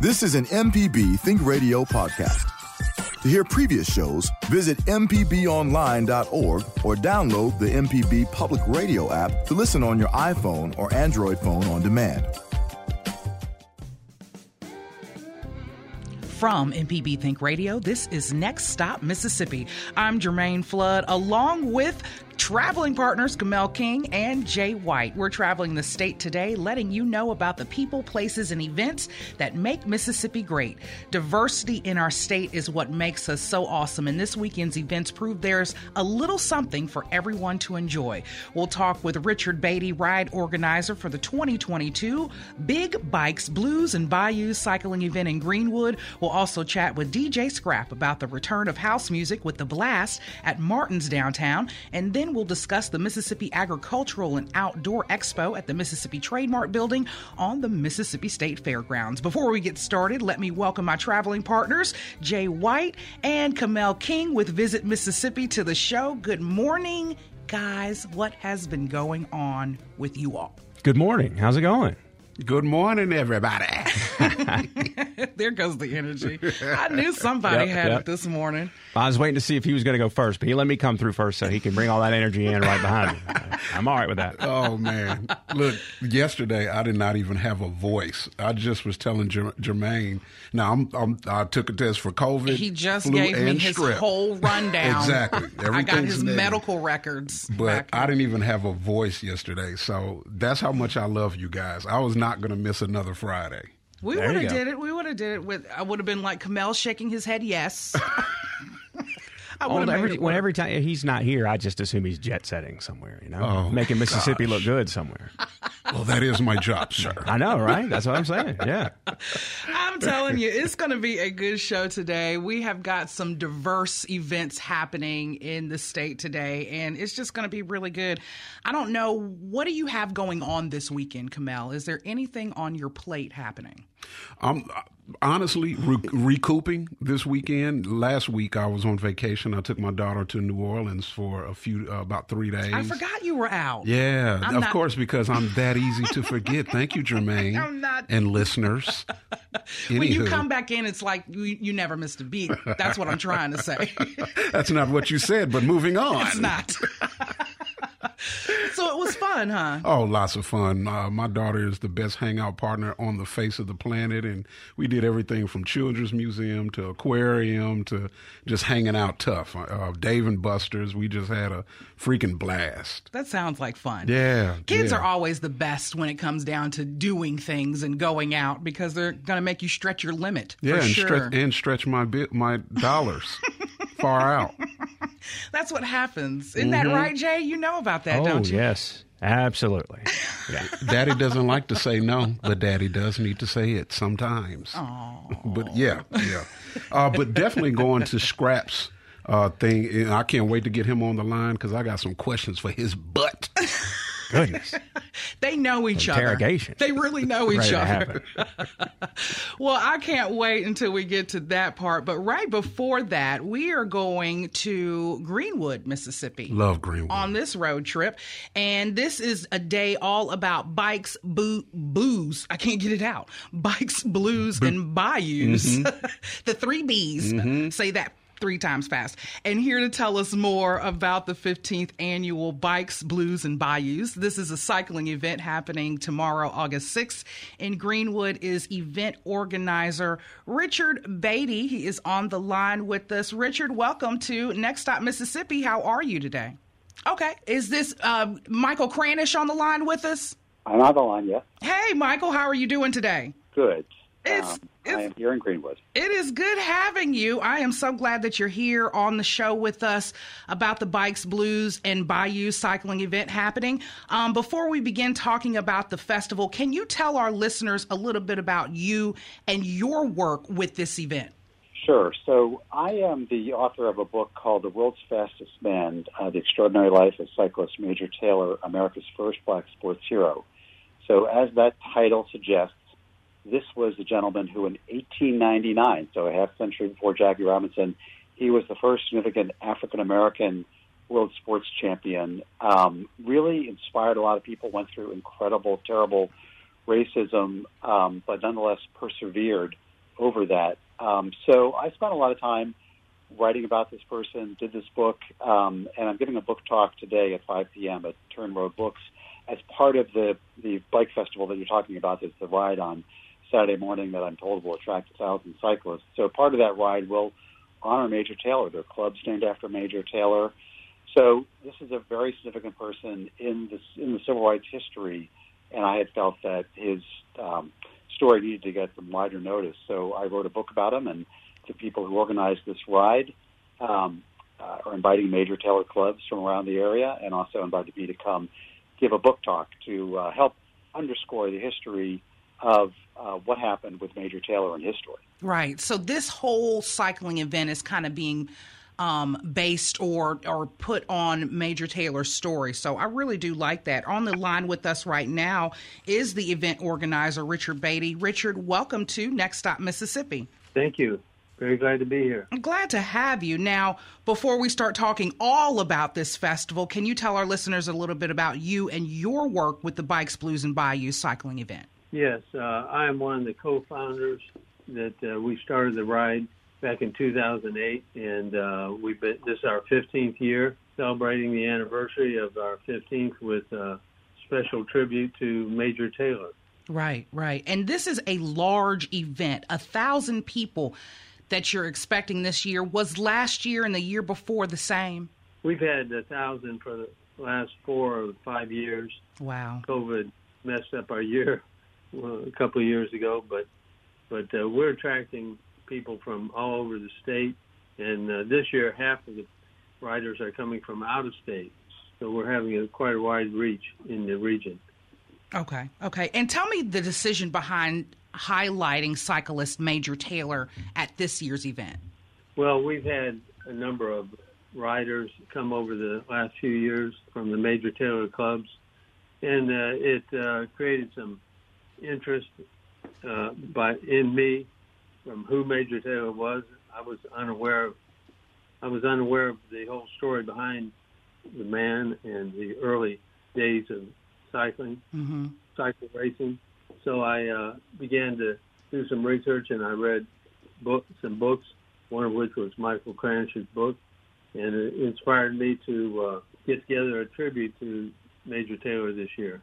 This is an MPB Think Radio podcast. To hear previous shows, visit MPBOnline.org or download the MPB Public Radio app to listen on your iPhone or Android phone on demand. From MPB Think Radio, this is Next Stop Mississippi. I'm Jermaine Flood, along with traveling partners Kamel King and Jay White. We're traveling the state today, letting you know about the people, places, and events that make Mississippi great. Diversity in our state is what makes us so awesome, and this weekend's events prove there's a little something for everyone to enjoy. We'll talk with Richard Beatty, ride organizer for the 2022 Big Bikes Blues and Bayous cycling event in Greenwood. We'll also chat with DJ Scrap about the return of house music with the Blast at Martin's downtown, and then we'll discuss the Mississippi Agricultural and Outdoor Expo at the Mississippi Trade Mart Building on the Mississippi State Fairgrounds. Before we get started, let me welcome my traveling partners, Jay White and Kamel King with Visit Mississippi to the show. Good morning, guys. What has been going on with you all? Good morning. How's it going? Good morning, everybody. there goes the energy. I knew somebody Yep, had yep. it this morning. I was waiting to see if he was going to go first, but he let me come through first so he can bring all that energy in right behind me. I'm all right with that. oh man, look! Yesterday, I did not even have a voice. I just was telling Jer- Jermaine. Now, I'm, I'm I took a test for COVID. He just flu, gave me his strep. whole rundown. Exactly. I got his negative. medical records. But back. I didn't even have a voice yesterday, so that's how much I love you guys. I was not going to miss another Friday. we would have did it. We would have did it with. I would have been like Kamel shaking his head yes. I Well, would have every, when every time he's not here, I just assume he's jet setting somewhere, you know, Oh, making Mississippi look good somewhere. Well, that is my job, sir. I know, right? That's what I'm saying. Yeah. I'm telling you, it's going to be a good show today. We have got some diverse events happening in the state today, and it's just going to be really good. I don't know. What do you have going on this weekend, Kamel? Is there anything on your plate happening? I'm honestly re- recouping this weekend. Last week I was on vacation. I took my daughter to New Orleans for a few uh, about three days. I forgot you were out. Yeah, I'm of not- course, because I'm that easy to forget. Thank you, Jermaine. I'm not- And listeners. When you come back in, it's like you, you never missed a beat. That's what I'm trying to say. that's not what you said, but moving on. it's not. So it was fun, huh? Oh, lots of fun. Uh, my daughter is the best hangout partner on the face of the planet, and we did everything from children's museum to aquarium to just hanging out tough. Uh, Dave and Buster's, we just had a freaking blast. That sounds like fun. Yeah, Kids yeah. are always the best when it comes down to doing things and going out because they're going to make you stretch your limit. Yeah, for and sure. stretch and stretch my bit my dollars far out. That's what happens. Isn't that right, Jay? You know about that, oh, don't you? yes. Absolutely. Yeah. Daddy doesn't like to say no, but Daddy does need to say it sometimes. But yeah, yeah. Uh, but definitely going to Scraps uh, thing. and I can't wait to get him on the line because I got some questions for his butt. Goodness. They know each other. Interrogation. They really know each other. Well, I can't wait until we get to that part. But right before that, we are going to Greenwood, Mississippi. Love Greenwood. on this road trip. And this is a day all about bikes, boo, booze. I can't get it out. Bikes, blues, and bayous. Mm-hmm. the three B's. Say that three times fast. And here to tell us more about the 15th annual Bikes, Blues, and Bayous. This is a cycling event happening tomorrow, August 6th in Greenwood is event organizer Richard Beatty. He is on the line with us. Richard, welcome to Next Stop Mississippi. How are you today? Okay. Is this uh, Michael Kranish on the line with us? I'm on the line, yes. Hey, Michael, how are you doing today? Good. It's- um, it's- I am here in Greenwood. It is good having you. I am so glad that you're here on the show with us about the Bikes, Blues, and Bayou cycling event happening. Um, before we begin talking about the festival, can you tell our listeners a little bit about you and your work with this event? Sure. So I am the author of a book called The World's Fastest Man, uh, The Extraordinary Life of Cyclist Major Taylor, America's First Black Sports Hero. So as that title suggests, this was the gentleman who in 1899, so a half century before Jackie Robinson, he was the first significant African American world sports champion. Um, really inspired a lot of people, went through incredible, terrible racism, um, but nonetheless persevered over that. Um, so I spent a lot of time writing about this person, did this book, um, and I'm giving a book talk today at 5 p.m. at Turnrow Books as part of the the bike festival that you're talking about. That's the ride on Saturday morning that I'm told will attract a thousand cyclists. So part of that ride will honor Major Taylor. Their clubs named after Major Taylor. So this is a very significant person in the in the civil rights history, and I had felt that his um, story needed to get some wider notice. So I wrote a book about him, and the people who organized this ride um, uh, are inviting major Taylor clubs from around the area, and also invited me to come give a book talk to uh, help underscore the history of uh, what happened with Major Taylor in his story. Right. So this whole cycling event is kind of being um, based or or put on Major Taylor's story. So I really do like that. On the line with us right now is the event organizer Richard Beatty. Richard, welcome to Next Stop Mississippi. Thank you. Very glad to be here. I'm glad to have you. Now, before we start talking all about this festival, can you tell our listeners a little bit about you and your work with the Bikes, Blues, and Bayou cycling event? Yes, uh, I am one of the co-founders that uh, we started the ride back in 2008, and uh, we've been this is our 15th year celebrating the anniversary of our 15th with a special tribute to Major Taylor. Right, right, and this is a large event, a thousand people that you're expecting this year. Was last year and the year before the same? We've had a thousand for the last four or five years. Wow. COVID messed up our year a couple of years ago, but but uh, we're attracting people from all over the state, and uh, this year half of the riders are coming from out of state, so we're having a quite a wide reach in the region. Okay, okay, and tell me the decision behind highlighting cyclist Major Taylor at this year's event? Well, we've had a number of riders come over the last few years from the Major Taylor clubs, and uh, it uh, created some interest uh, by in me from who Major Taylor was. I was unaware of I was unaware of the whole story behind the man and the early days of cycling, mm-hmm. cycle racing. So I uh, began to do some research, and I read book, some books, one of which was Michael Kranish's book, and it inspired me to uh, get together a tribute to Major Taylor this year.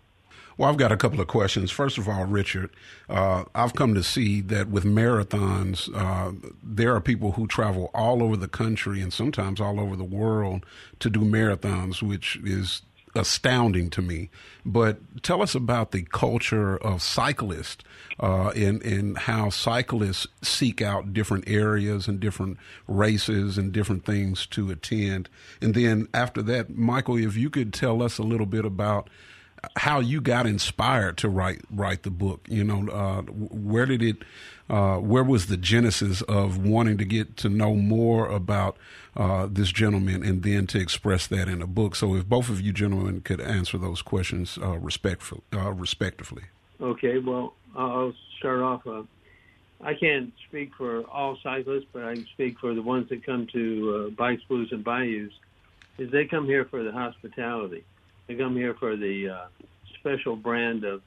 Well, I've got a couple of questions. First of all, Richard, uh, I've come to see that with marathons, uh, there are people who travel all over the country and sometimes all over the world to do marathons, which is astounding to me. But tell us about the culture of cyclists uh, and, and how cyclists seek out different areas and different races and different things to attend. And then after that, Michael, if you could tell us a little bit about how you got inspired to write write the book. You know, uh, where did it? Uh, where was the genesis of wanting to get to know more about uh, this gentleman and then to express that in a book? So, if both of you gentlemen could answer those questions uh, respectful, uh, respectively. Okay. Well, I'll start off. Uh, I can't speak for all cyclists, but I can speak for the ones that come to Bikes, Blues, and Bayous. Is they come here for the hospitality they come here for the uh, special brand of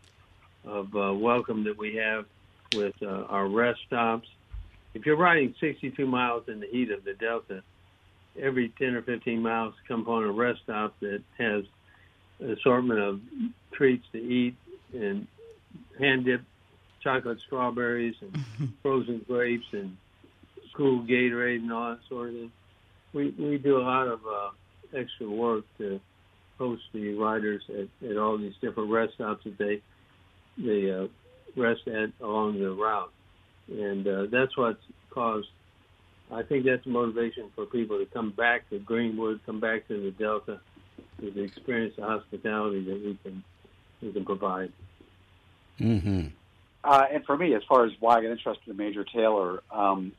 of uh, welcome that we have with uh, our rest stops. If you're riding 62 miles in the heat of the Delta, every 10 or 15 miles come upon a rest stop that has an assortment of treats to eat and hand dipped chocolate strawberries and frozen grapes and cool Gatorade and all that sort of thing. We we do a lot of uh, extra work to host the riders at, at all these different rest stops that they they uh, rest at along the route, and uh, that's what's caused. I think that's a motivation for people to come back to Greenwood, come back to the Delta, to experience the hospitality that we can we can provide. Mm-hmm. Uh, and for me, as far as why I got interested in Major Taylor, um,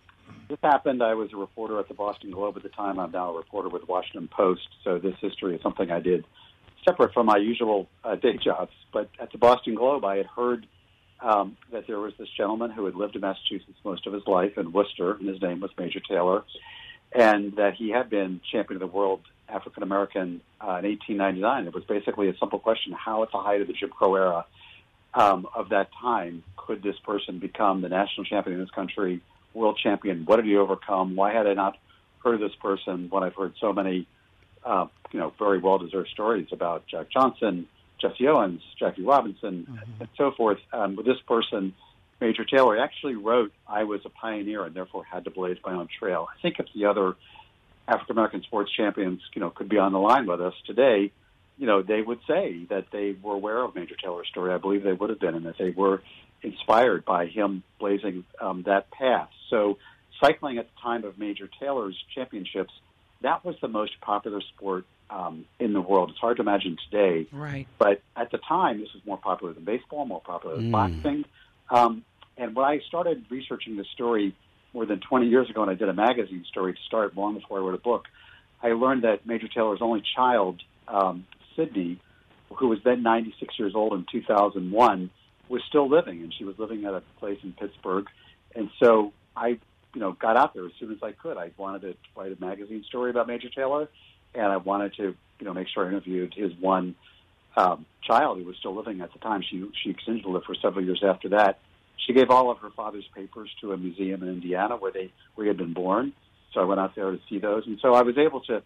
this happened. I was a reporter at the Boston Globe at the time. I'm now a reporter with Washington Post. So this history is something I did separate from my usual uh, day jobs. But at the Boston Globe, I had heard um, that there was this gentleman who had lived in Massachusetts most of his life in Worcester, and his name was Major Taylor, and that he had been champion of the world African American uh, in 1899. It was basically a simple question: How, at the height of the Jim Crow era, um, of that time. Could this person become the national champion in this country, world champion? What did he overcome? Why had I not heard of this person when I've heard so many, uh, you know, very well-deserved stories about Jack Johnson, Jesse Owens, Jackie Robinson, mm-hmm. and so forth? Um, with this person, Major Taylor, actually wrote, "I was a pioneer and therefore had to blaze my own trail." I think if the other African American sports champions, you know, could be on the line with us today, you know, they would say that they were aware of Major Taylor's story. I believe they would have been, and that they were inspired by him blazing um, that path. So, cycling at the time of Major Taylor's championships, that was the most popular sport um, in the world. It's hard to imagine today, right? But at the time, this was more popular than baseball, more popular than mm. boxing. Um, and when I started researching this story more than 20 years ago, and I did a magazine story to start long before I wrote a book, I learned that Major Taylor's only child, um, Sydney, who was then 96 years old in 2001, was still living, and she was living at a place in Pittsburgh. And so I, you know, got out there as soon as I could. I wanted to write a magazine story about Major Taylor, and I wanted to, you know, make sure I interviewed his one um, child who was still living at the time. She she continued to live for several years after that. She gave all of her father's papers to a museum in Indiana where they where he had been born. So I went out there to see those, and so I was able to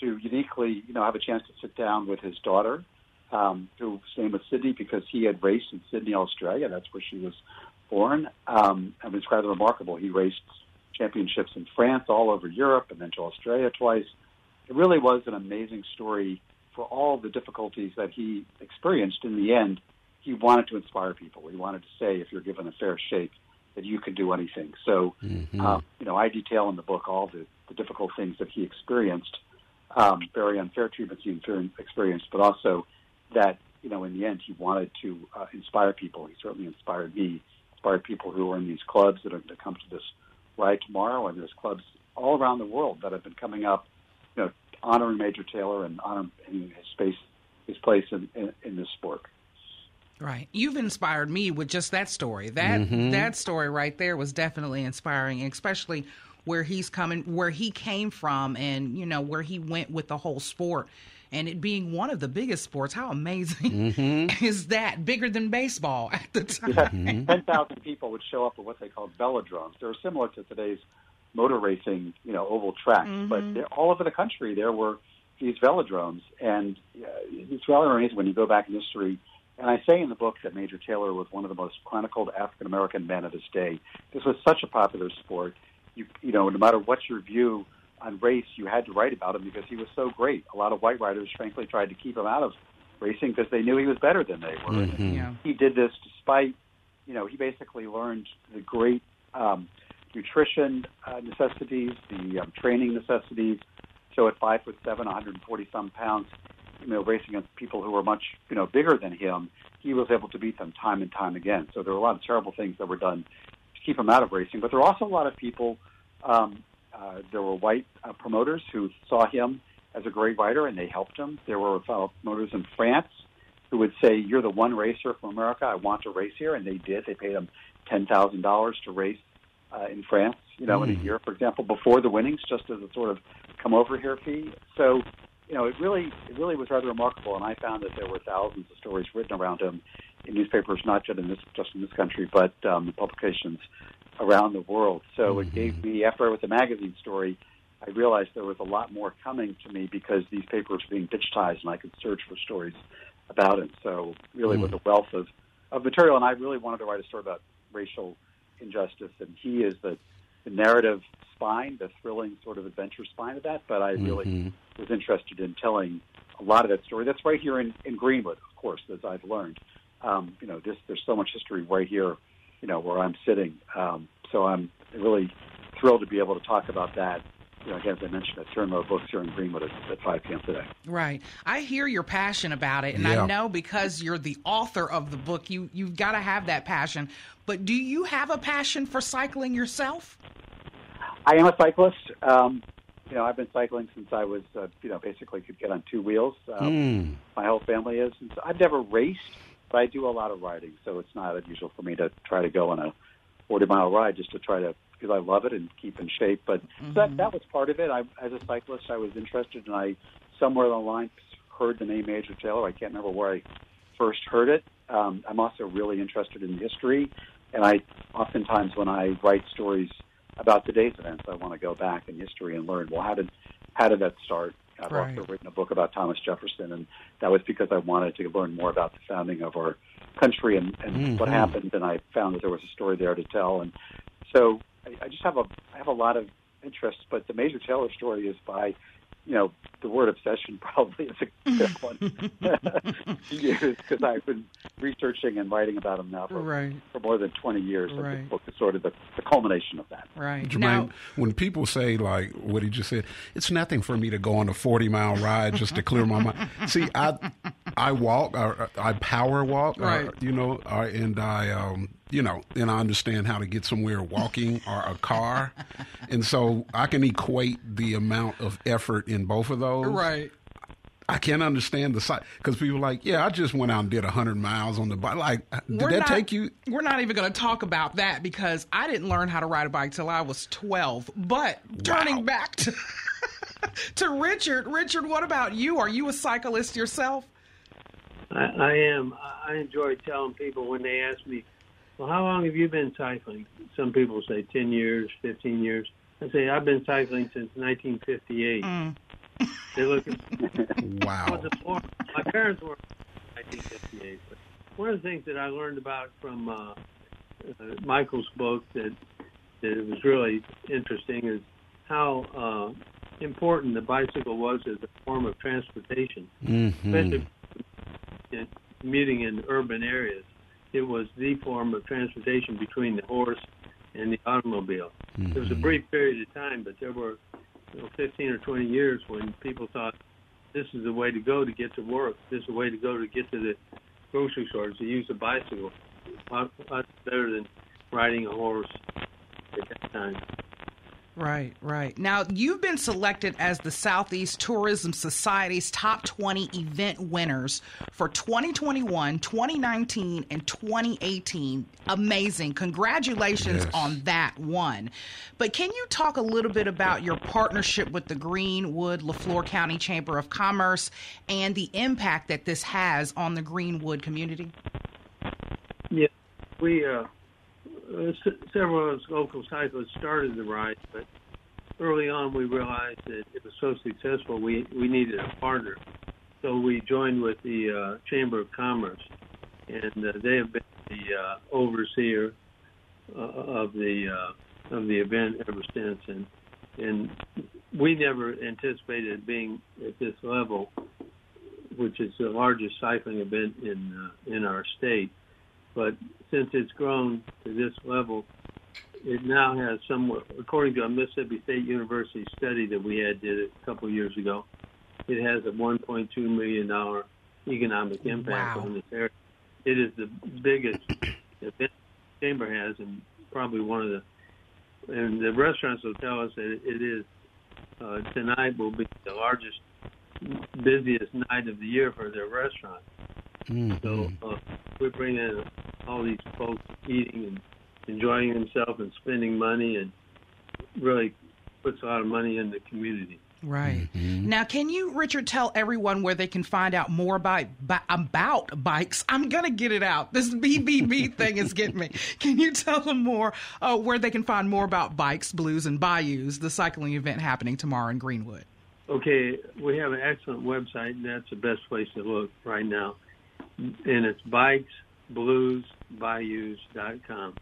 to uniquely, you know, have a chance to sit down with his daughter, um, whose name was Sydney, because he had raced in Sydney, Australia. That's where she was born. Um, and it's rather remarkable. He raced championships in France, all over Europe, and then to Australia twice. It really was an amazing story for all the difficulties that he experienced. In the end, he wanted to inspire people. He wanted to say, if you're given a fair shake, that you can do anything. So, mm-hmm. um, you know, I detail in the book all the, the difficult things that he experienced um, very unfair treatment he experienced, but also that you know in the end he wanted to uh, inspire people. He certainly inspired me, inspired people who are in these clubs that are going to come to this ride tomorrow, and there's clubs all around the world that have been coming up, you know, honoring Major Taylor and honoring his space, his place in, in, in this sport. Right. You've inspired me with just that story. That mm-hmm. that story right there was definitely inspiring, especially where he's coming, where he came from, and you know where he went with the whole sport, and it being one of the biggest sports. How amazing mm-hmm. is that? Bigger than baseball at the time. Yeah, mm-hmm. ten thousand people would show up at what they call velodromes. They're similar to today's motor racing, you know, oval tracks, mm-hmm. but all over the country there were these velodromes, and uh, it's rather amazing when you go back in history. And I say in the book that Major Taylor was one of the most chronicled African American men of his day. This was such a popular sport you you know, no matter what your view on race, you had to write about him because he was so great. A lot of white writers, frankly, tried to keep him out of racing because they knew he was better than they were. Mm-hmm. Yeah. He did this despite, you know, he basically learned the great um, nutrition uh, necessities, the um, training necessities. So at five foot seven, 140 some pounds, you know, racing against people who were much, you know, bigger than him, he was able to beat them time and time again. So there were a lot of terrible things that were done to keep him out of racing. But there were also a lot of people um, uh, there were white uh, promoters who saw him as a great rider and they helped him. There were fellow promoters in France who would say, "You're the one racer from America. I want to race here," and they did. They paid him ten thousand dollars to race uh, in France, you know, mm. in a hmm. year, for example, before the winnings, just as a sort of come over here fee. So, you know, it really, it really was rather remarkable. And I found that there were thousands of stories written around him in newspapers, not just in this, just in this country, but um, publications around the world. So mm-hmm. it gave me, after I wrote the magazine story, I realized there was a lot more coming to me because these papers were being digitized and I could search for stories about it. So really mm. with a wealth of, of material, and I really wanted to write a story about racial injustice, and he is the, the narrative spine, the thrilling sort of adventure spine of that, but I really mm-hmm. was interested in telling a lot of that story. That's right here in, in Greenwood, of course, as I've learned. Um, you know, this, there's so much history right here you know, where I'm sitting. Um, so I'm really thrilled to be able to talk about that. You know, again, as I mentioned, at Turnrow Books here in Greenwood at, at 5 p.m. today. Right. I hear your passion about it, and yeah. I know because you're the author of the book, you you've got to have that passion. But do you have a passion for cycling yourself? I am a cyclist. Um, you know, I've been cycling since I was, uh, you know, basically could get on two wheels. Um, mm. My whole family is. And so I've never raced, but I do a lot of riding, so it's not unusual for me to try to go on a 40 mile ride just to try to because I love it and keep in shape. But mm-hmm. that that was part of it. I, as a cyclist, I was interested, and I somewhere along the line heard the name Major Taylor. I can't remember where I first heard it, um, I'm also really interested in history, and I oftentimes when I write stories about today's events, I want to go back in history and learn. Well, how did how did that start? I've Right. also written a book about Thomas Jefferson, and that was because I wanted to learn more about the founding of our country and, and what Mhm. happened. And I found that there was a story there to tell, and so I, I just have a I have a lot of interests. But the Major Taylor story is by you know, the word obsession probably is a good one to use because I've been researching and writing about him now for, Right. for more than 20 years. And Right. this book is sort of the, the culmination of that. Right. Jermaine, Now, when people say like what he just said, it's nothing for me to go on a forty mile ride just to clear my mind. See, I I walk, or uh, I power walk, uh, or, you know, or, and I um, you know, and I understand how to get somewhere walking or a car, and so I can equate the amount of effort in both of those. right. I can't understand the side because people are like, yeah, I just went out and did hundred miles on the bike. Like, did We're that not- take you? We're not even going to talk about that because I didn't learn how to ride a bike till I was 12. But turning Wow. back to to Richard, Richard, what about you? Are you a cyclist yourself? I, I am. I I enjoy telling people when they ask me, "Well, how long have you been cycling?" Some people say ten years, fifteen years. I say I've been cycling since 1958. They look at I Wow. My parents were 1958. But one of the things that I learned about from uh, uh, Michael's book that that it was really interesting is how uh, important the bicycle was as a form of transportation hmm especially in commuting in urban areas. It was the form of transportation between the horse and the automobile. There was a mm-hmm. brief period of time, but there were you know, 15 or 20 years when people thought this is the way to go to get to work. This is the way to go to get to the grocery store to use a bicycle. Lot, lot better than riding a horse at that time. Right, right. Now, you've been selected as the Southeast Tourism Society's top 20 event winners for 2021, 2019, and 2018. Amazing. Congratulations Yes. on that one. But can you talk a little bit about your partnership with the Greenwood Leflore County Chamber of Commerce and the impact that this has on the Greenwood community? Yeah, we uh, uh, several of us local cyclists started the ride, but early on we realized that it was so successful we we needed a partner. So we joined with the uh, Chamber of Commerce, and uh, they have been the uh, overseer uh, of the of the event ever since. And and we never anticipated being at this level, which is the largest cycling event in in our state but since it's grown to this level, it now has somewhere, according to a Mississippi State University study that we had did a couple of years ago, it has a 1.2 million dollar economic impact Wow. on this area. It is the biggest event the chamber has, and probably one of the. And the restaurants will tell us that it is uh, tonight will be the largest, busiest night of the year for their restaurant. So uh, we're bringing in all these folks eating and enjoying themselves and spending money, and really puts a lot of money in the community. Right. Now, can you, Richard, tell everyone where they can find out more about bi- about bikes? I'm gonna get it out. This BBB thing is getting me. Can you tell them more uh, where they can find more about bikes, blues, and bayous, the cycling event happening tomorrow in Greenwood? Okay, we have an excellent website, and that's the best place to look right now. And it's bikesbluesbayous.com.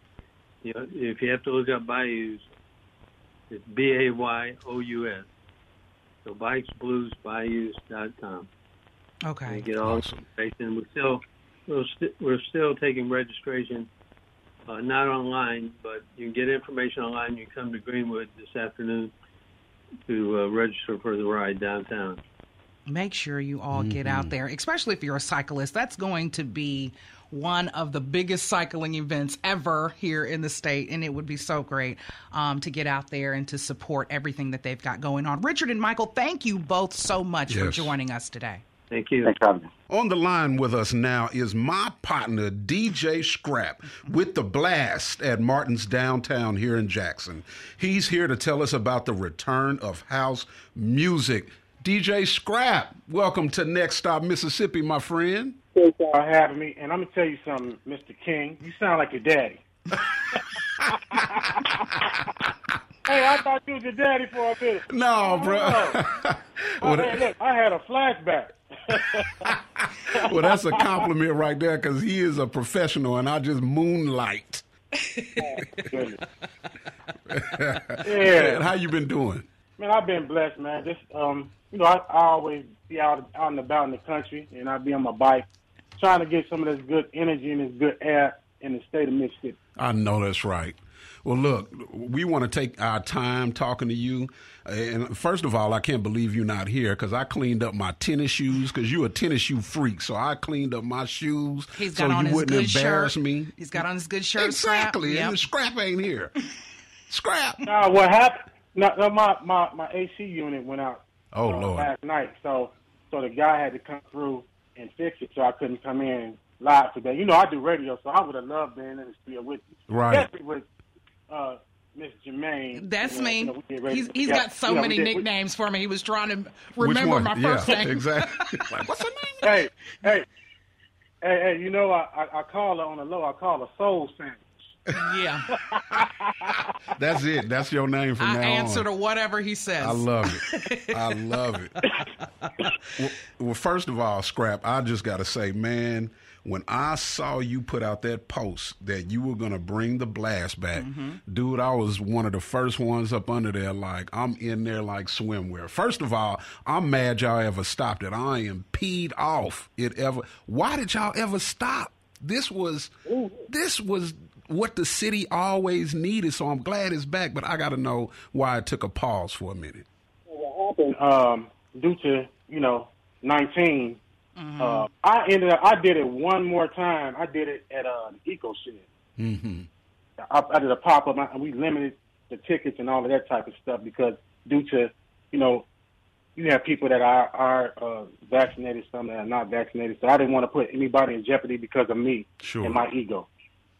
You know, if you have to look up bayous, it's B A Y O U S. So bikesbluesbayous.com. Okay. and get all Awesome. the information. We're still we're, st- we're still taking registration, uh, not online, but you can get information online. You can come to Greenwood this afternoon to uh, register for the ride downtown. Make sure you all get out there, especially if you're a cyclist. That's going to be one of the biggest cycling events ever here in the state, and it would be so great um, to get out there and to support everything that they've got going on. Richard and Michael, thank you both so much for joining us today. Thank you. Thanks for having me. On the line with us now is my partner, DJ Scrap, with the blast at Martin's downtown here in Jackson. He's here to tell us about the return of house music. DJ Scrap, welcome to Next Stop Mississippi, my friend. Appreciate y'all having me. And I'm gonna tell you something, Mr. King. You sound like your daddy. hey, I thought you was your daddy for a minute. No, bro. Oh, hey, look, I had a flashback. well, that's a compliment right there because he is a professional, and I just moonlight. yeah. How you been doing? Man, I've been blessed, man. Just um, you know, I, I always be out out and about in the country, and I be on my bike, trying to get some of this good energy and this good air in the state of Mississippi. I know that's right. Well, look, we want to take our time talking to you. And first of all, I can't believe you're not here because I cleaned up my tennis shoes because you're a tennis shoe freak. So I cleaned up my shoes He's so got on you his wouldn't good embarrass shirt. me. He's got on his good shirt. Exactly. Scrap. And Yep. the scrap ain't here. Scrap. Now, what happened? No, no, my, my my AC unit went out Oh, uh, Lord. last night, so so the guy had to come through and fix it, so I couldn't come in live today. You know, I do radio, so I would have loved being in the studio with you, Right. especially with uh, Miss Jermaine. That's You know, me. you know, we did radio he's he's together. got so You know, many did- we- nicknames for me. He was trying to remember one? my yeah, first name. Exactly. like, what's her name? hey, hey, hey, hey, you know, I, I, I call her on the low. I call her Soul Sandwich. Yeah, That's it. That's your name from I now answer on. to whatever he says. I love it. I love it. well, well, first of all, Scrap, I just got to say, man, when I saw you put out that post that you were going to bring the blast back, mm-hmm. dude, I was one of the first ones up under there. Like, I'm in there like swimwear. First of all, I'm mad y'all ever stopped it. I am peed off it ever. Why did y'all ever stop? This was, this was what the city always needed. So I'm glad it's back, but I got to know why it took a pause for a minute. What um, due to you know 19. Uh, I ended up. I did it one more time. I did it at uh, the Eco Shed. Mm-hmm. I, I did a pop up, and we limited the tickets and all of that type of stuff because due to you know you have people that are are uh, vaccinated, some that are not vaccinated. So I didn't want to put anybody in jeopardy because of me Sure. and my ego.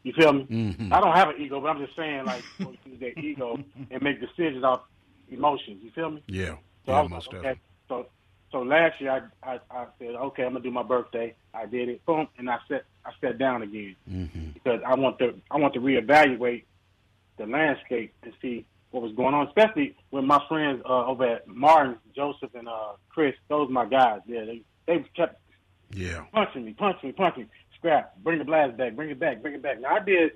You feel me? Mhm. I don't have an ego, but I'm just saying like people use their ego and make decisions off emotions. You feel me? Yeah. So yeah, I was most like, okay. So so last year I, I I said okay I'm gonna do my birthday. I did it. Boom, and I sat I sat down again Mm-hmm. because I want to I want to reevaluate the landscape and see what was going on, especially with my friends uh, over at Martin, Joseph, and uh, Chris. Those are my guys. Yeah, they they kept Yeah. punching me, punching me, punching me. Scrap, bring the blast back, bring it back, bring it back. Now I did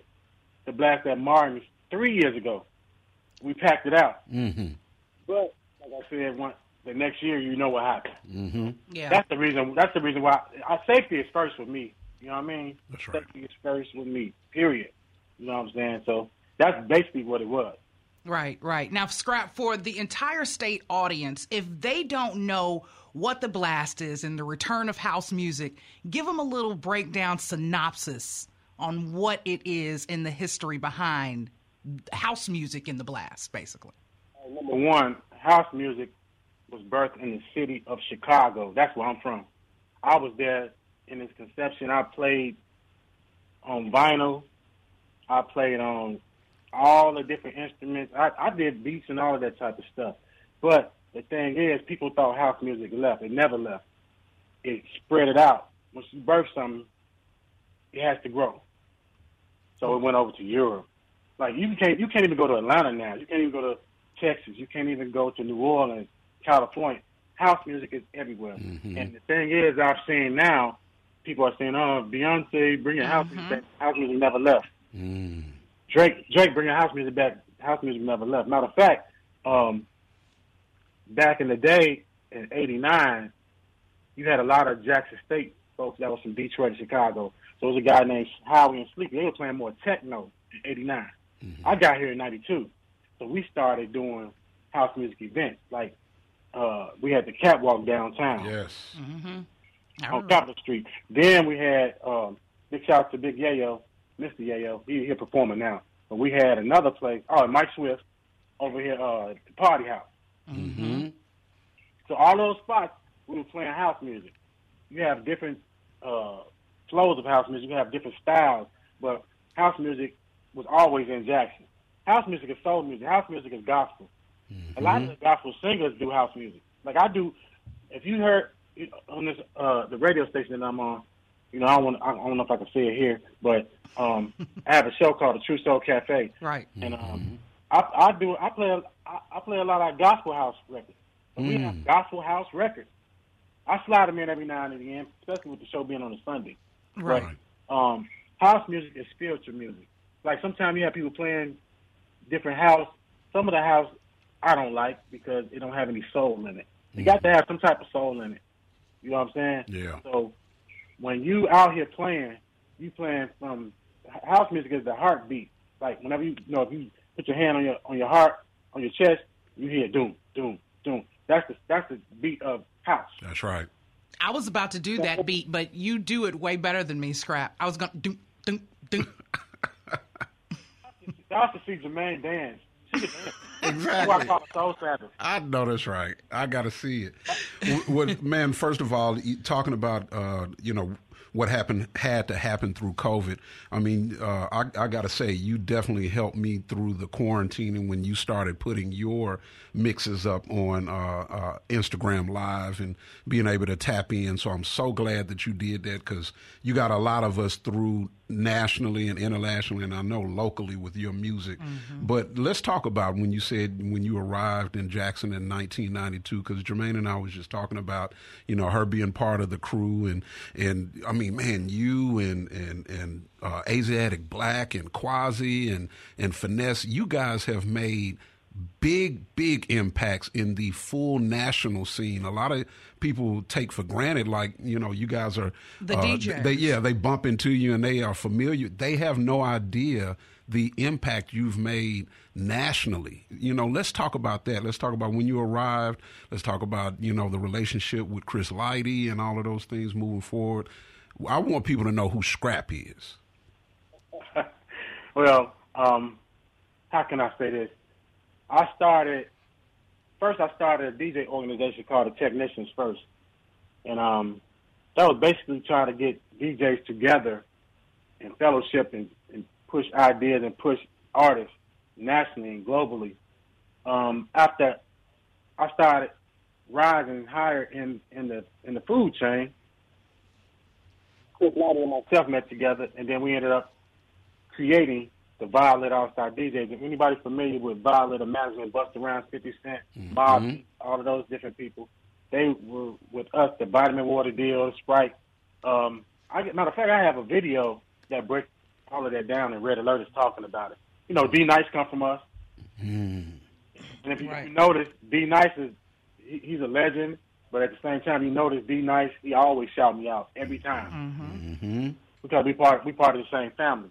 the blast at Martin three years ago. We packed it out, Mm-hmm. but like I said, one, the next year you know what happened. Mm-hmm. yeah, That's the reason. That's the reason why. Our safety is first with me. You know what I mean? That's right. Safety is first with me. Period. You know what I'm saying? So that's basically what it was. Right, right. Now, Scrap, for the entire state audience, if they don't know what the blast is and the return of house music, give them a little breakdown synopsis on what it is and the history behind house music in the blast, basically. Uh, number one, house music was birthed in the city of Chicago. That's where I'm from. I was there in its conception. I played on vinyl. I played on all the different instruments. I, I did beats and all of that type of stuff. But the thing is, people thought house music left. It never left. It spread it out. Once you birth something, it has to grow. So it went over to Europe. Like you can't you can't even go to Atlanta now. You can't even go to Texas. You can't even go to New Orleans, California. House music is everywhere. And the thing is, I've seen now, people are saying, "Oh, Beyonce bringing house music back." House music never left. Mm. Drake Drake bringing house music back. House music never left. Matter of fact, um, back in the day in '89, you had a lot of Jackson State folks that was from Detroit and Chicago. So there was a guy named Howie and Sleepy. They were playing more techno in '89. I got here in '92, so we started doing house music events. Like uh, we had the catwalk downtown Yes. I on remember. Capitol Street. Then we had um, big shout out to Big Yayo, Mr. Yayo. He here performing now. But we had another place. Oh, Mike Swift over here, uh, the Party House. Mm-hmm. So all those spots we were playing house music. You have different uh, flows of house music. You have different styles, but house music was always in Jackson. House music is soul music. House music is gospel. A lot of the gospel singers do house music. Like I do. If you heard on this uh, the radio station that I'm on, You know, I don't want I don't know if I can say it here, but um, I have a show called the True Soul Cafe, Right. and um, I, I do I play I, I play a lot of gospel house records. But We have gospel house records. I slide them in every now and again, especially with the show being on a Sunday. Right. But um, house music is spiritual music. Like sometimes you have people playing different house. Some of the house I don't like because it don't have any soul in it. You got to have some type of soul in it. You know what I'm saying? Yeah. So when you out here playing, you playing from house music is the heartbeat. Like whenever you, you know if you put your hand on your on your heart on your chest, you hear doom doom doom. That's the that's the beat of house. That's right. I was about to do that beat, but you do it way better than me, Scrap. I was going to do, do, do. Y'all should see Jermaine dance. She can dance. Exactly. I Soul Savage. I know that's right. I got to see it. What, man? First of all, talking about uh, you know what happened had to happen through COVID. I mean, uh, I, I got to say, you definitely helped me through the quarantining when you started putting your mixes up on uh, uh, Instagram Live and being able to tap in. So I'm so glad that you did that because you got a lot of us through nationally and internationally, and I know locally with your music. But let's talk about when you said when you arrived in Jackson in 1992, because Jermaine and I was just talking about, you know, her being part of the crew, and and I mean, man, you and and and uh, Asiatic Black and Quasi and and Finesse, you guys have made big, big impacts in the full national scene. A lot of people take for granted, like you know, you guys are The uh, DJs. They, yeah, they bump into you and they are familiar. They have no idea the impact you've made nationally. You know, let's talk about that. Let's talk about when you arrived. Let's talk about you know the relationship with Chris Lighty and all of those things moving forward. I want people to know who Scrap is. Well, um, how can I say this? I started first. I started a DJ organization called the Technicians First, and um, that was basically trying to get DJs together and fellowship and, and push ideas and push artists nationally and globally. Um, after I started rising higher in, in the in the food chain, Chris Lighty and myself met together, and then we ended up creating the Violator All Star DJs. If anybody familiar with Violator Management, Busta Rhymes, 50 Cent, mm-hmm. Bob, all of those different people, they were with us, the Vitamin Water deal, Sprite. Um, I, matter of fact, I have a video that breaks all of that down, and Red Alert is talking about it. You know, D Nice come from us. Mm-hmm. And if you, Right. you notice, D Nice is he, he's a legend, but at the same time, you notice D Nice he always shout me out every time mm-hmm. because we part we part of the same family.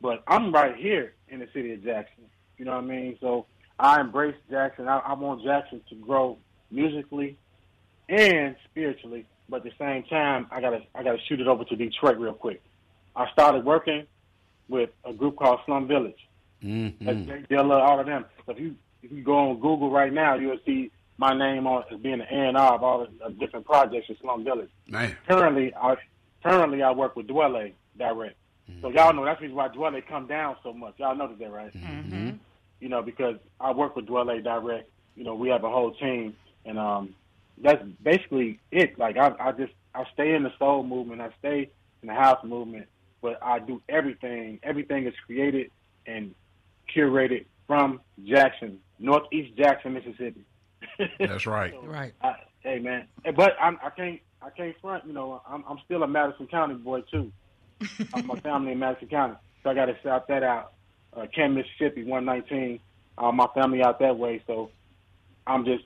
But I'm right here in the city of Jackson. You know what I mean? So I embrace Jackson. I, I want Jackson to grow musically and spiritually. But at the same time, I gotta I gotta shoot it over to Detroit real quick. I started working with a group called Slum Village. That's J Dilla, all of them. So if you if you go on Google right now, you'll see my name on as being the A and R of all the uh, different projects in Slum Village Man, currently I currently I work with Dwele direct. So y'all know that's the reason why Dwele come down so much. Y'all notice that, right? Mm-hmm. You know, because I work with Dwele direct. You know, we have a whole team, and um, that's basically it. Like I, I just I stay in the soul movement. I stay in the house movement, but I do everything. Everything is created and curated from Jackson, Northeast Jackson, Mississippi. that's right. Right. I, hey man, but I'm, I can't I can't front. You know, I'm I'm still a Madison County boy too. I'm my family in Madison County, so I got to shout that out. Uh, Kent, Mississippi, 119. Uh, my family out that way, so I'm just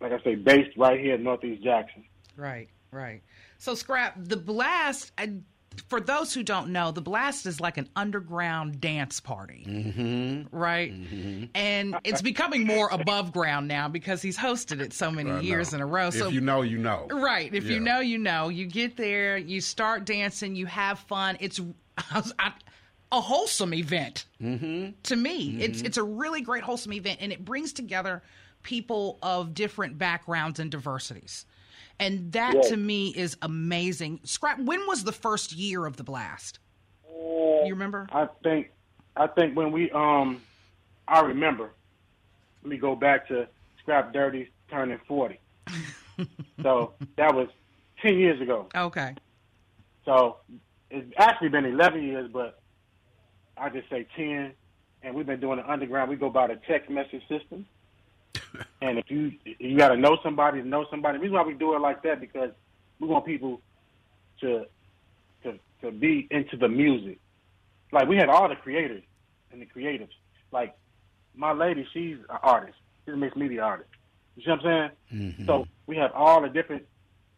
like I say, based right here in Northeast Jackson. Right, right. So, Scrap, the blast, I, for those who don't know, the blast is like an underground dance party. Mm-hmm. Right? And it's becoming more above ground now because he's hosted it so many I years know. in a row. So, if you know, you know. Right. If you know, you know. You get there, you start dancing, you have fun. It's I, a wholesome event Mm-hmm. to me. It's it's a really great wholesome event, and it brings together people of different backgrounds and diversities. And that to me is amazing. Scrap. When was the first year of the blast? You remember? I think I think when we um I remember. Let me go back to Scrap Dirty turning 40. so that was 10 years ago. Okay. So it's actually been 11 years, but I just say 10. And we've been doing the underground. We go by the text message system. And if you you got to know somebody to know somebody. The reason why we do it like that because we want people to to to be into the music. Like we had all the creators and the creatives. Like my lady, she's an artist. She's a mixed media artist. You see what I'm saying? Mm-hmm. So we have all the different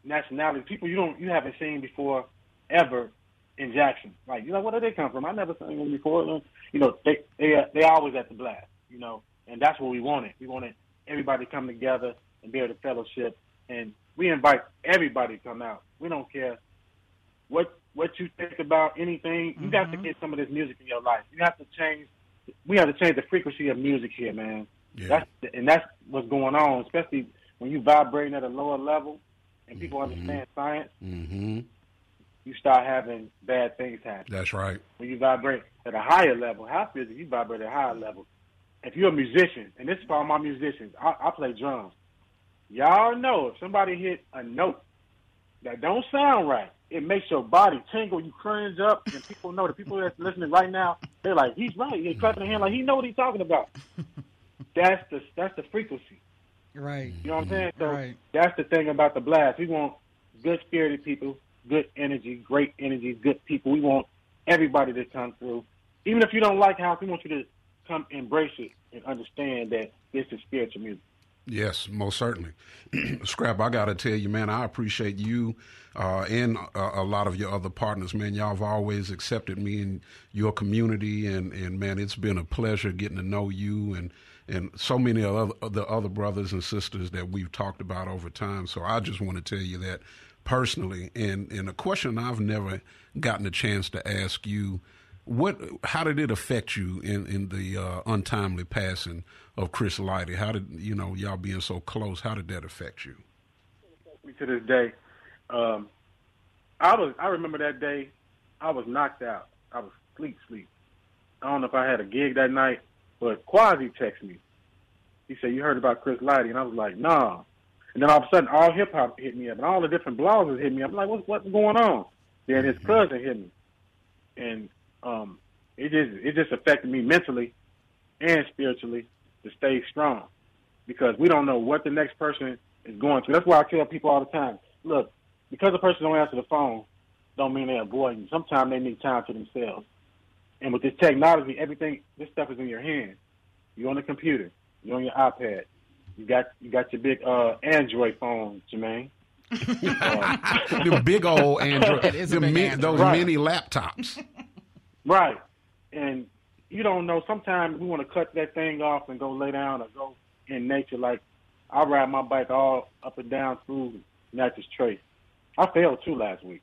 nationalities, people you don't you haven't seen before ever in Jackson. Like you know where did they come from? I never seen them before. You know they they they always at the blast. You know, and that's what we wanted. We wanted everybody to come together and be able to fellowship. And we invite everybody to come out. We don't care what what you think about anything. You got to get some of this music in your life. You have to change. We have to change the frequency of music here, man. Yeah. That's and that's what's going on, especially when you vibrating at a lower level and people understand science. Mm-hmm. You start having bad things happen. That's right. When you vibrate at a higher level, house music, you vibrate at a higher level. If you're a musician, and this is for all my musicians, I, I play drums. Y'all know if somebody hit a note that don't sound right, it makes your body tingle. You cringe up, and people know. The people that's listening right now, they're like, "He's right." He's clapping their hand like he know what he's talking about. that's the that's the frequency. Right. You know what I'm saying? So Right. that's the thing about the blast. We want good spirited people, good energy, great energy, good people. We want everybody to come through. Even if you don't like house, we want you to come embrace it and understand that this is spiritual music. Yes, most certainly. Scrap, I got to tell you, man, I appreciate you uh, and a, a lot of your other partners, man. Y'all have always accepted me in your community, and, and man, it's been a pleasure getting to know you and, and so many of the other, the other brothers and sisters that we've talked about over time. So I just want to tell you that personally. And, and a question I've never gotten a chance to ask you what how did it affect you in in the uh, untimely passing of Chris Lighty? How did you know y'all being so close? How did that affect you? To this day, um, I was I remember that day. I was knocked out. I was sleep sleep. I don't know if I had a gig that night, but Quasi texted me. He said, "You heard about Chris Lighty?" And I was like, "Nah." And then all of a sudden, all hip hop hit me up, and all the different bloggers hit me up. I'm like, "What's what's going on?" Then his cousin hit me, and um, it just it just affected me mentally and spiritually to stay strong because we don't know what the next person is going through. That's why I tell people all the time: look, because a person don't answer the phone, don't mean they're avoiding you. Sometimes they need time to themselves. And with this technology, everything this stuff is in your hand. You're on the computer. You're on your iPad. You got you got your big uh, Android phone, Jermaine. the big old Android, It is a the big mi- Android. those Right. mini laptops. Right. And you don't know. Sometimes we want to cut that thing off and go lay down or go in nature. Like I ride my bike all up and down through Natchez Trace. I fell too last week.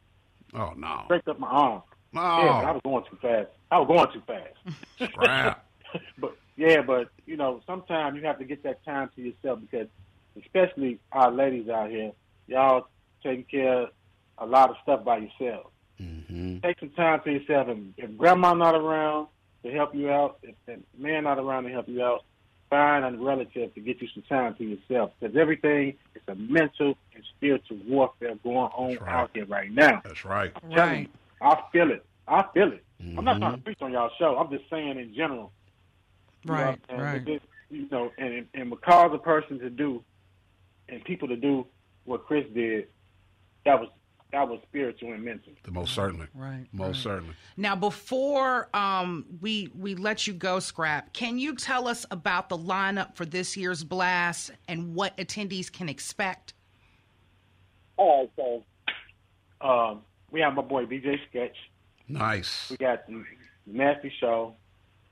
Oh no, Scraped up my arm. Yeah, I was going too fast. I was going too fast. scrap. but yeah, but you know, sometimes you have to get that time to yourself because, especially our ladies out here, y'all taking care of a lot of stuff by yourself. Hmm Take some time to yourself. And if grandma not around to help you out, if the man not around to help you out, find a relative to get you some time to yourself because everything is a mental and spiritual warfare going on right. out here right now. That's right. I'm telling Right. you, I feel it. I feel it. I'm not trying to preach on y'all show. I'm just saying in general. You know Right. what Right. But you know, and and what caused a person to do, and people to do what Chris did, that was that was spiritual and mental. The most certainly. Right. Most right. certainly. Now, before um, we we let you go, Scrap, can you tell us about the lineup for this year's blast and what attendees can expect? All right, so um, we have my boy BJ Sketch. Nice. We got the Nasty Show.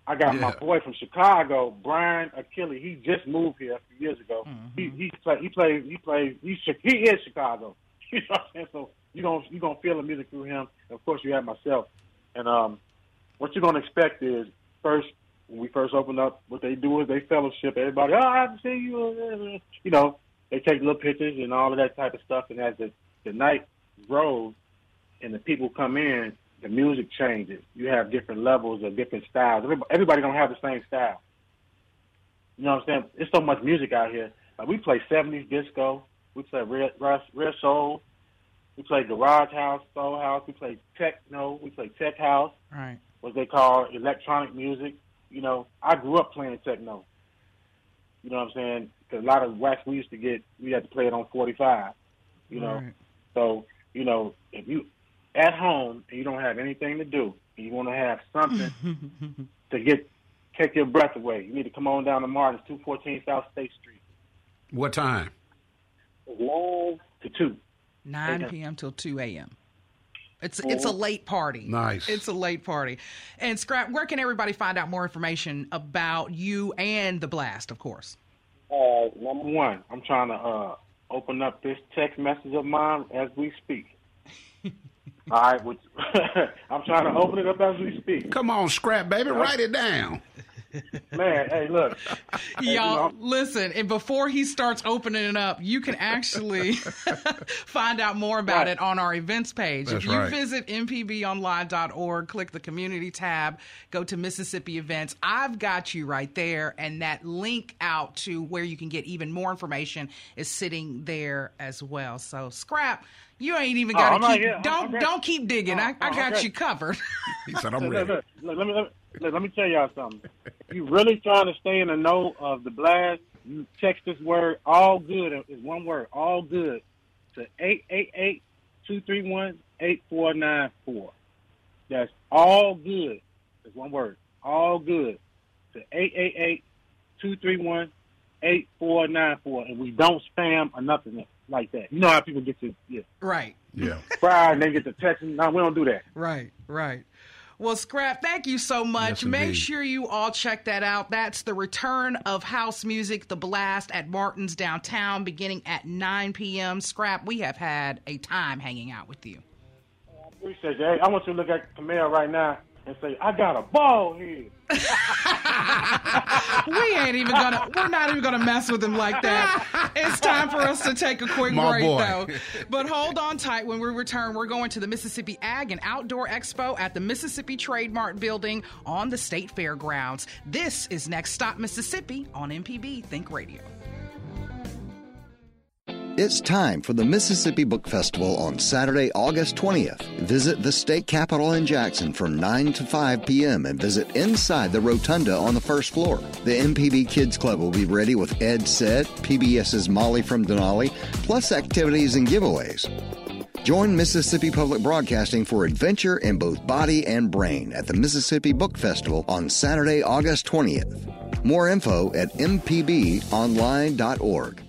I got my boy from Chicago, Brian Achille. He just moved here a few years ago. He he play, he plays he plays he he is Chicago. You know what I'm saying? So you don't you gonna feel the music through him. Of course, you have myself. And um, what you're gonna expect is first when we first open up, what they do is they fellowship everybody. Oh, I have to see you. You know, they take little pictures and all of that type of stuff. And as the the night grows and the people come in, the music changes. You have different levels of different styles. Everybody, everybody don't have the same style. You know what I'm saying? There's so much music out here. Like we play 70s disco. We play real, real, real soul. We played Garage House, Soul House. We played techno. We played tech house, Right. what they call electronic music. You know, I grew up playing techno. You know what I'm saying? Because a lot of wax we used to get, we had to play it on 45. You know, Right. so you know if you at home and you don't have anything to do, and you want to have something to get take your breath away, you need to come on down to Martin's 214 South State Street. What time? Long to two. 9 p.m. till 2 a.m. It's it's a late party. Nice. It's a late party. And Scrap, where can everybody find out more information about you and the blast, of course? Uh, number one, I'm trying to uh, open up this text message of mine as we speak. All right, which, I'm trying to open it up as we speak. Come on, scrap baby, write it down. Man, hey, look. Y'all, you know, listen, and before he starts opening it up, you can actually find out more about Right. it on our events page. That's if you right. visit mpbonline.org, click the community tab, go to Mississippi events, I've got you right there. And that link out to where you can get even more information is sitting there as well. So, Scrap, you ain't even Oh, got I'm to not keep, here. I'm- don't, I'm ready. don't keep digging. Oh, I, I Oh, got okay. you covered. He said, I'm ready. look, look, let me let me, look, let me tell y'all something. If you really trying to stay in the know of the blast, you text this word all good is one word, all good to 888-231-8494. That's all good. Is one word. All good to 888-231-8494 and we don't spam or nothing like that. You know how people get to yeah, right. Yeah. fried and they get the text. No, we don't do that. Right, right. Well, Scrap, thank you so much. Yes, Make sure you all check that out. That's the return of house music, the blast at Martin's downtown, beginning at 9 p.m. Scrap, we have had a time hanging out with you. Appreciate that. Hey, I want you to look at Camille right now and say, I got a ball here. We ain't even gonna, we're not even gonna mess with him like that. It's time for us to take a quick My break, boy. though. But hold on tight. When we return, we're going to the Mississippi Ag and Outdoor Expo at the Mississippi Trade Mart Building on the State Fairgrounds. This is Next Stop Mississippi on MPB Think Radio. It's time for the Mississippi Book Festival on Saturday, August 20th. Visit the state capitol in Jackson from 9 to 5 p.m. and visit inside the rotunda on the first floor. The MPB Kids Club will be ready with Ed Set, PBS's Molly from Denali, plus activities and giveaways. Join Mississippi Public Broadcasting for adventure in both body and brain at the Mississippi Book Festival on Saturday, August 20th. More info at mpbonline.org.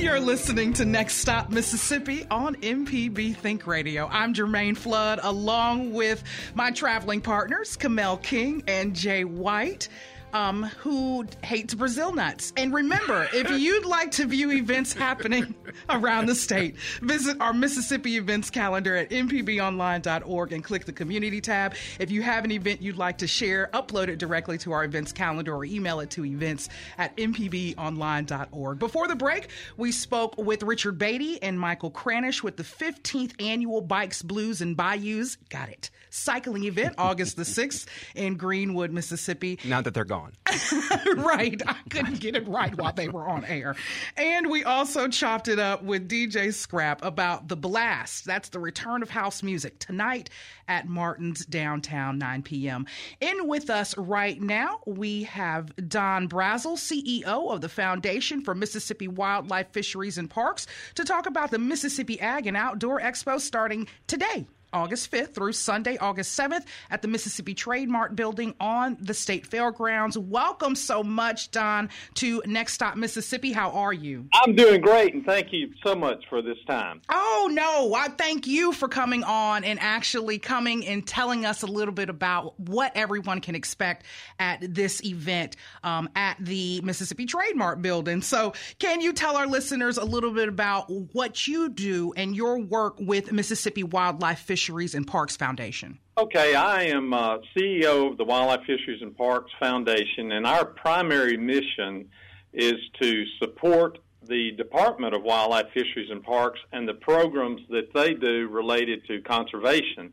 You're listening to Next Stop Mississippi on MPB Think Radio. I'm Jermaine Flood, along with my traveling partners, Kamel King and Jay White. Um, who hates Brazil nuts. And remember, if you'd like to view events happening around the state, visit our Mississippi events calendar at mpbonline.org and click the community tab. If you have an event you'd like to share, upload it directly to our events calendar or email it to events at mpbonline.org. Before the break, we spoke with Richard Beatty and Michael Kranish with the 15th annual Bikes, Blues, and Bayous, got it, cycling event, August the 6th in Greenwood, Mississippi. Now that they're gone. right. I couldn't get it right while they were on air. And we also chopped it up with DJ Scrap about the blast. That's the return of house music tonight at Martin's downtown, 9 p.m. In with us right now, we have Don Brazel, CEO of the Foundation for Mississippi Wildlife Fisheries and Parks, to talk about the Mississippi Ag and Outdoor Expo starting today. August 5th through Sunday, August 7th at the Mississippi Trade Mart Building on the State Fairgrounds. Welcome so much, Don, to Next Stop Mississippi. How are you? I'm doing great, and thank you so much for this time. Oh, no. I thank you for coming on and actually coming and telling us a little bit about what everyone can expect at this event um, at the Mississippi Trade Mart Building. So, can you tell our listeners a little bit about what you do and your work with Mississippi Wildlife Fisheries and Parks Foundation? Okay, I am uh, CEO of the Wildlife Fisheries and Parks Foundation, and our primary mission is to support the Department of Wildlife Fisheries and Parks and the programs that they do related to conservation.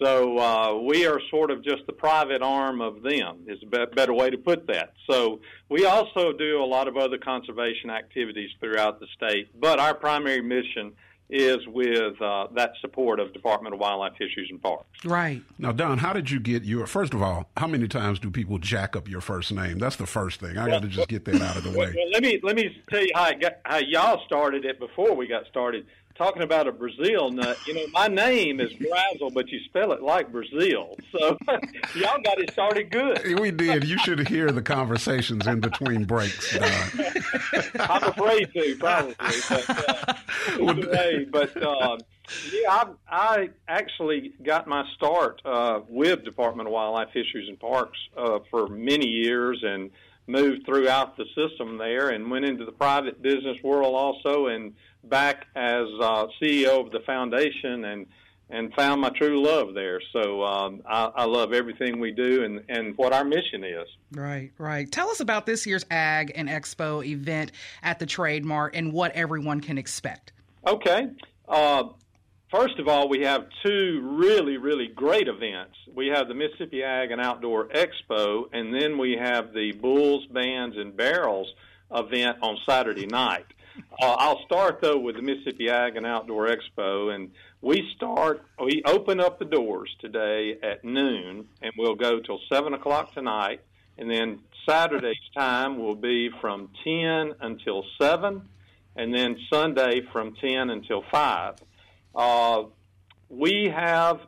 So uh, we are sort of just the private arm of them. Is a better way to put that. So we also do a lot of other conservation activities throughout the state, but our primary mission is with uh, that support of Department of Wildlife, Fisheries, and Parks. Right. Now, Don, how did you get your? First of all, how many times do people jack up your first name? That's the first thing. I got to just get that out of the way. Well, let me let me tell you how, got, how y'all started it before we got started talking about a Brazil nut, you know, my name is Brazel, but you spell it like Brazil. So y'all got it started good. We did. You should hear the conversations in between breaks. I'm afraid to, probably. But, uh, way, but uh, yeah, I, I actually got my start uh, with Department of Wildlife, Fisheries, and Parks uh, for many years and moved throughout the system there and went into the private business world also and – back as uh, CEO of the foundation and and found my true love there. So um, I, I, love everything we do and, and what our mission is. Right, right. Tell us about this year's Ag and Expo event at the Trade Mart and what everyone can expect. Okay. Uh, first of all, we have two really, really great events. We have the Mississippi Ag and Outdoor Expo, and then we have the Bulls, Bands, and Barrels event on Saturday night. Uh, I'll start though with the Mississippi Ag and Outdoor Expo, and we start. We open up the doors today at noon, and we'll go till seven o'clock tonight, and then Saturday's time will be from ten until seven, and then Sunday from ten until five. Uh, we have,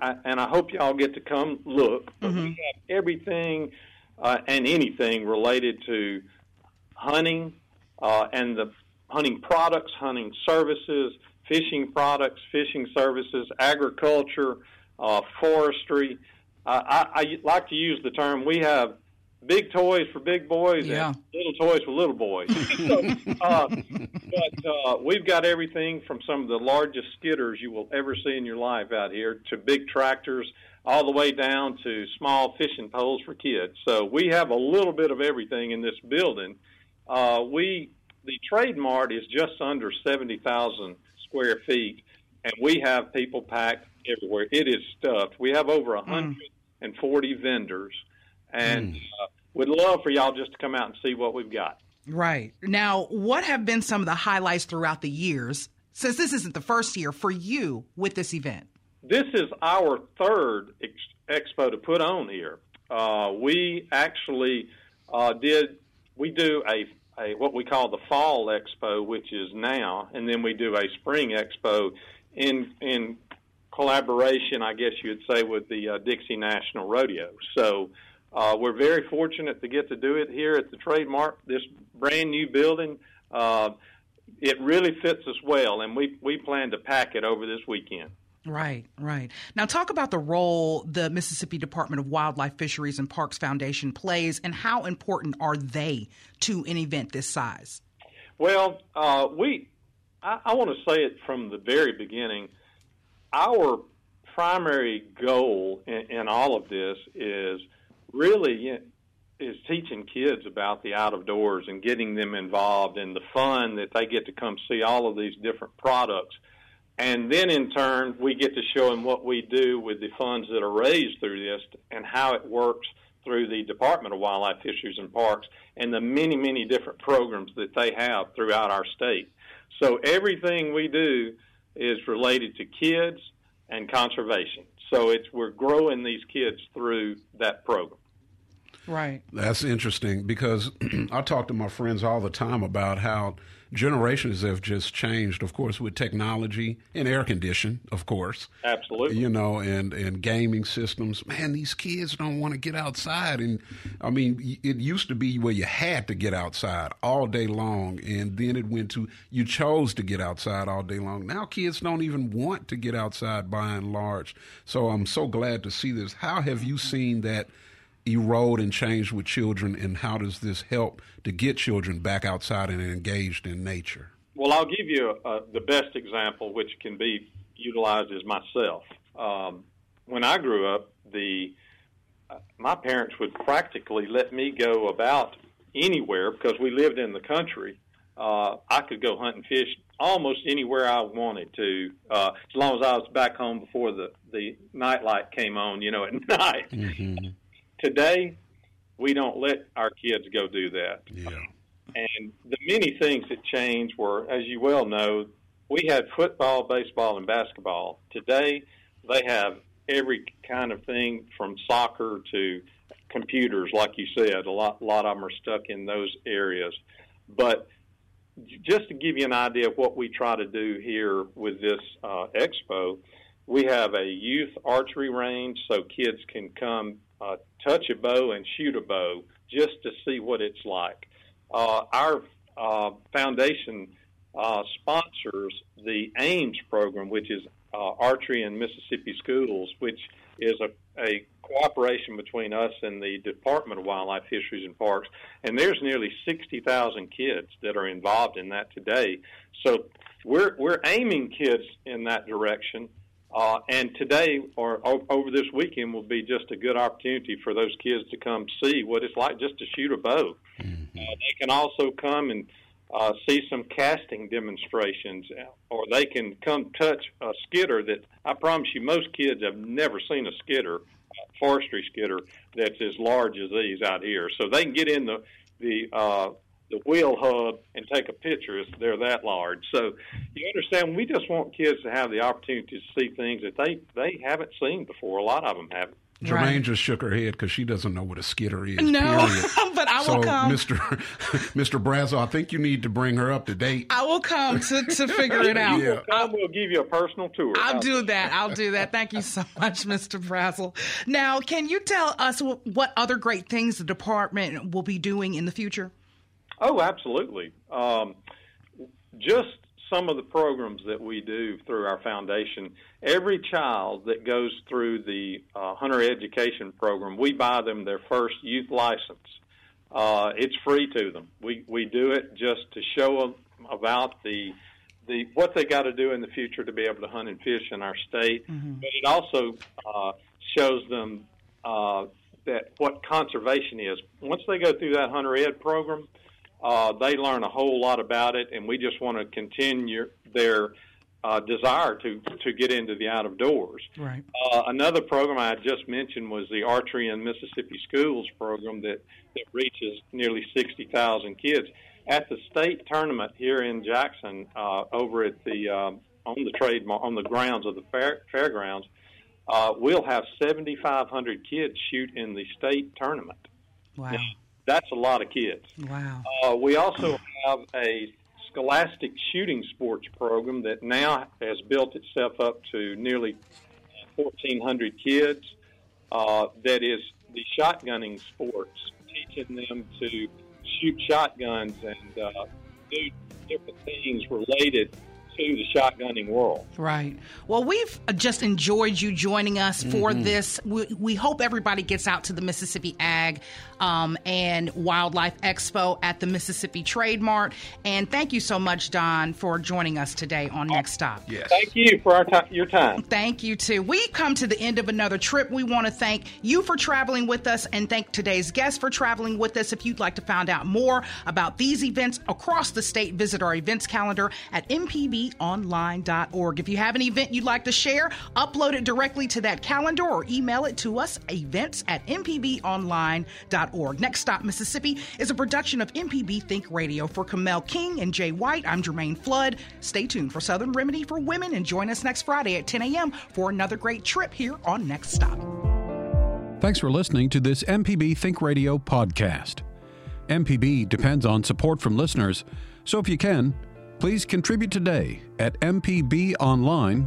and I hope y'all get to come look. But mm-hmm. we have everything uh, and anything related to hunting, uh, and the hunting products, hunting services, fishing products, fishing services, agriculture, uh, forestry. Uh, I, I like to use the term we have big toys for big boys yeah. and little toys for little boys. so, uh, but uh, we've got everything from some of the largest skidders you will ever see in your life out here to big tractors, all the way down to small fishing poles for kids. So we have a little bit of everything in this building. Uh, we the Trade Mart is just under 70,000 square feet, and we have people packed everywhere. It is stuffed. We have over a 140 mm. vendors, and mm. uh, we'd love for y'all just to come out and see what we've got. Right. Now, what have been some of the highlights throughout the years, since this isn't the first year for you with this event? This is our third ex- expo to put on here. Uh, we actually uh, did, we do a a what we call the fall expo, which is now, and then we do a spring expo in in collaboration, I guess you'd say, with the uh, Dixie National Rodeo. So uh, we're very fortunate to get to do it here at the Trade Mart, this brand new building. Uh, it really fits us well, and we we plan to pack it over this weekend. Right, right. Now, talk about the role the Mississippi Department of Wildlife, Fisheries, and Parks Foundation plays, and how important are they to an event this size? Well, uh, we, I, I want to say it from the very beginning. Our primary goal in, in all of this is really is teaching kids about the out of doors and getting them involved in the fun that they get to come see all of these different products and then in turn, we get to show them what we do with the funds that are raised through this and how it works through the Department of Wildlife, Fisheries, and Parks and the many, many different programs that they have throughout our state. So everything we do is related to kids and conservation. So it's we're growing these kids through that program. Right. That's interesting because I talk to my friends all the time about how generations have just changed, of course, with technology and air condition, of course. Absolutely. You know, and, and gaming systems. Man, these kids don't want to get outside. And I mean, it used to be where you had to get outside all day long. And then it went to you chose to get outside all day long. Now kids don't even want to get outside by and large. So I'm so glad to see this. How have you seen that? Erode and change with children, and how does this help to get children back outside and engaged in nature? Well, I'll give you uh, the best example, which can be utilized as myself. Um, when I grew up, the uh, my parents would practically let me go about anywhere because we lived in the country. Uh, I could go hunt and fish almost anywhere I wanted to, uh, as long as I was back home before the the nightlight came on, you know, at night. Mm-hmm. Today, we don't let our kids go do that. Yeah. And the many things that changed were, as you well know, we had football, baseball, and basketball. Today, they have every kind of thing from soccer to computers, like you said. A lot, a lot of them are stuck in those areas. But just to give you an idea of what we try to do here with this uh, expo, we have a youth archery range so kids can come uh, touch a bow and shoot a bow just to see what it's like. Uh, our uh, foundation uh, sponsors the AIMS program, which is uh, Archery in Mississippi Schools, which is a, a cooperation between us and the Department of Wildlife, Fisheries, and Parks. And there's nearly 60,000 kids that are involved in that today. So we're, we're aiming kids in that direction. Uh, and today or over this weekend will be just a good opportunity for those kids to come see what it's like just to shoot a bow. Mm-hmm. Uh, they can also come and uh, see some casting demonstrations, or they can come touch a skidder that I promise you most kids have never seen a skidder, a forestry skidder that's as large as these out here. So they can get in the the uh, the wheel hub and take a picture. They're that large. So you understand, we just want kids to have the opportunity to see things that they they haven't seen before. A lot of them haven't. Jermaine right. just shook her head because she doesn't know what a skidder is. No, but I will so, come. Mr. Mr. Brazel, I think you need to bring her up to date. I will come to, to figure it out. yeah. I will give you a personal tour. I'll do that. I'll do that. Thank you so much, Mr. Brazel. Now, can you tell us what other great things the department will be doing in the future? Oh, absolutely. Um, just some of the programs that we do through our foundation, every child that goes through the uh, Hunter Education Program, we buy them their first youth license. Uh, it's free to them. We we do it just to show them about the the what they got to do in the future to be able to hunt and fish in our state. Mm-hmm. But it also uh, shows them uh, that what conservation is. Once they go through that Hunter Ed program, uh, they learn a whole lot about it, and we just want to continue their uh, desire to to get into the out of doors. Right. Uh, another program I just mentioned was the Archery in Mississippi Schools program that that reaches nearly sixty thousand kids. At the state tournament here in Jackson, uh, over at the um, on the trade on the grounds of the fair, fairgrounds, uh, we'll have seventy five hundred kids shoot in the state tournament. Wow. Now, that's a lot of kids. Wow. Uh, we also have a scholastic shooting sports program that now has built itself up to nearly 1,400 kids. Uh, that is the shotgunning sports, teaching them to shoot shotguns and uh, do different things related to the shotgunning world. Right. Well, we've just enjoyed you joining us for mm-hmm. this. We, we, hope everybody gets out to the Mississippi Ag um, and Wildlife Expo at the Mississippi Trade Mart. And thank you so much, Don, for joining us today on Next Stop. Yes. Thank you for our t- your time. Thank you, too. We've come to the end of another trip. We want to thank you for traveling with us and thank today's guests for traveling with us. If you'd like to find out more about these events across the state, visit our events calendar at mpbonline.org. If you have an event you'd like to share, upload it directly to that calendar or email it to us, events at mpbonline.org. Next Stop Mississippi is a production of MPB Think Radio. For Kamel King and Jay White, I'm Jermaine Flood. Stay tuned for Southern Remedy for Women and join us next Friday at 10 a.m. for another great trip here on Next Stop. Thanks for listening to this MPB Think Radio podcast. MPB depends on support from listeners, so if you can, please contribute today at mpbonline.org.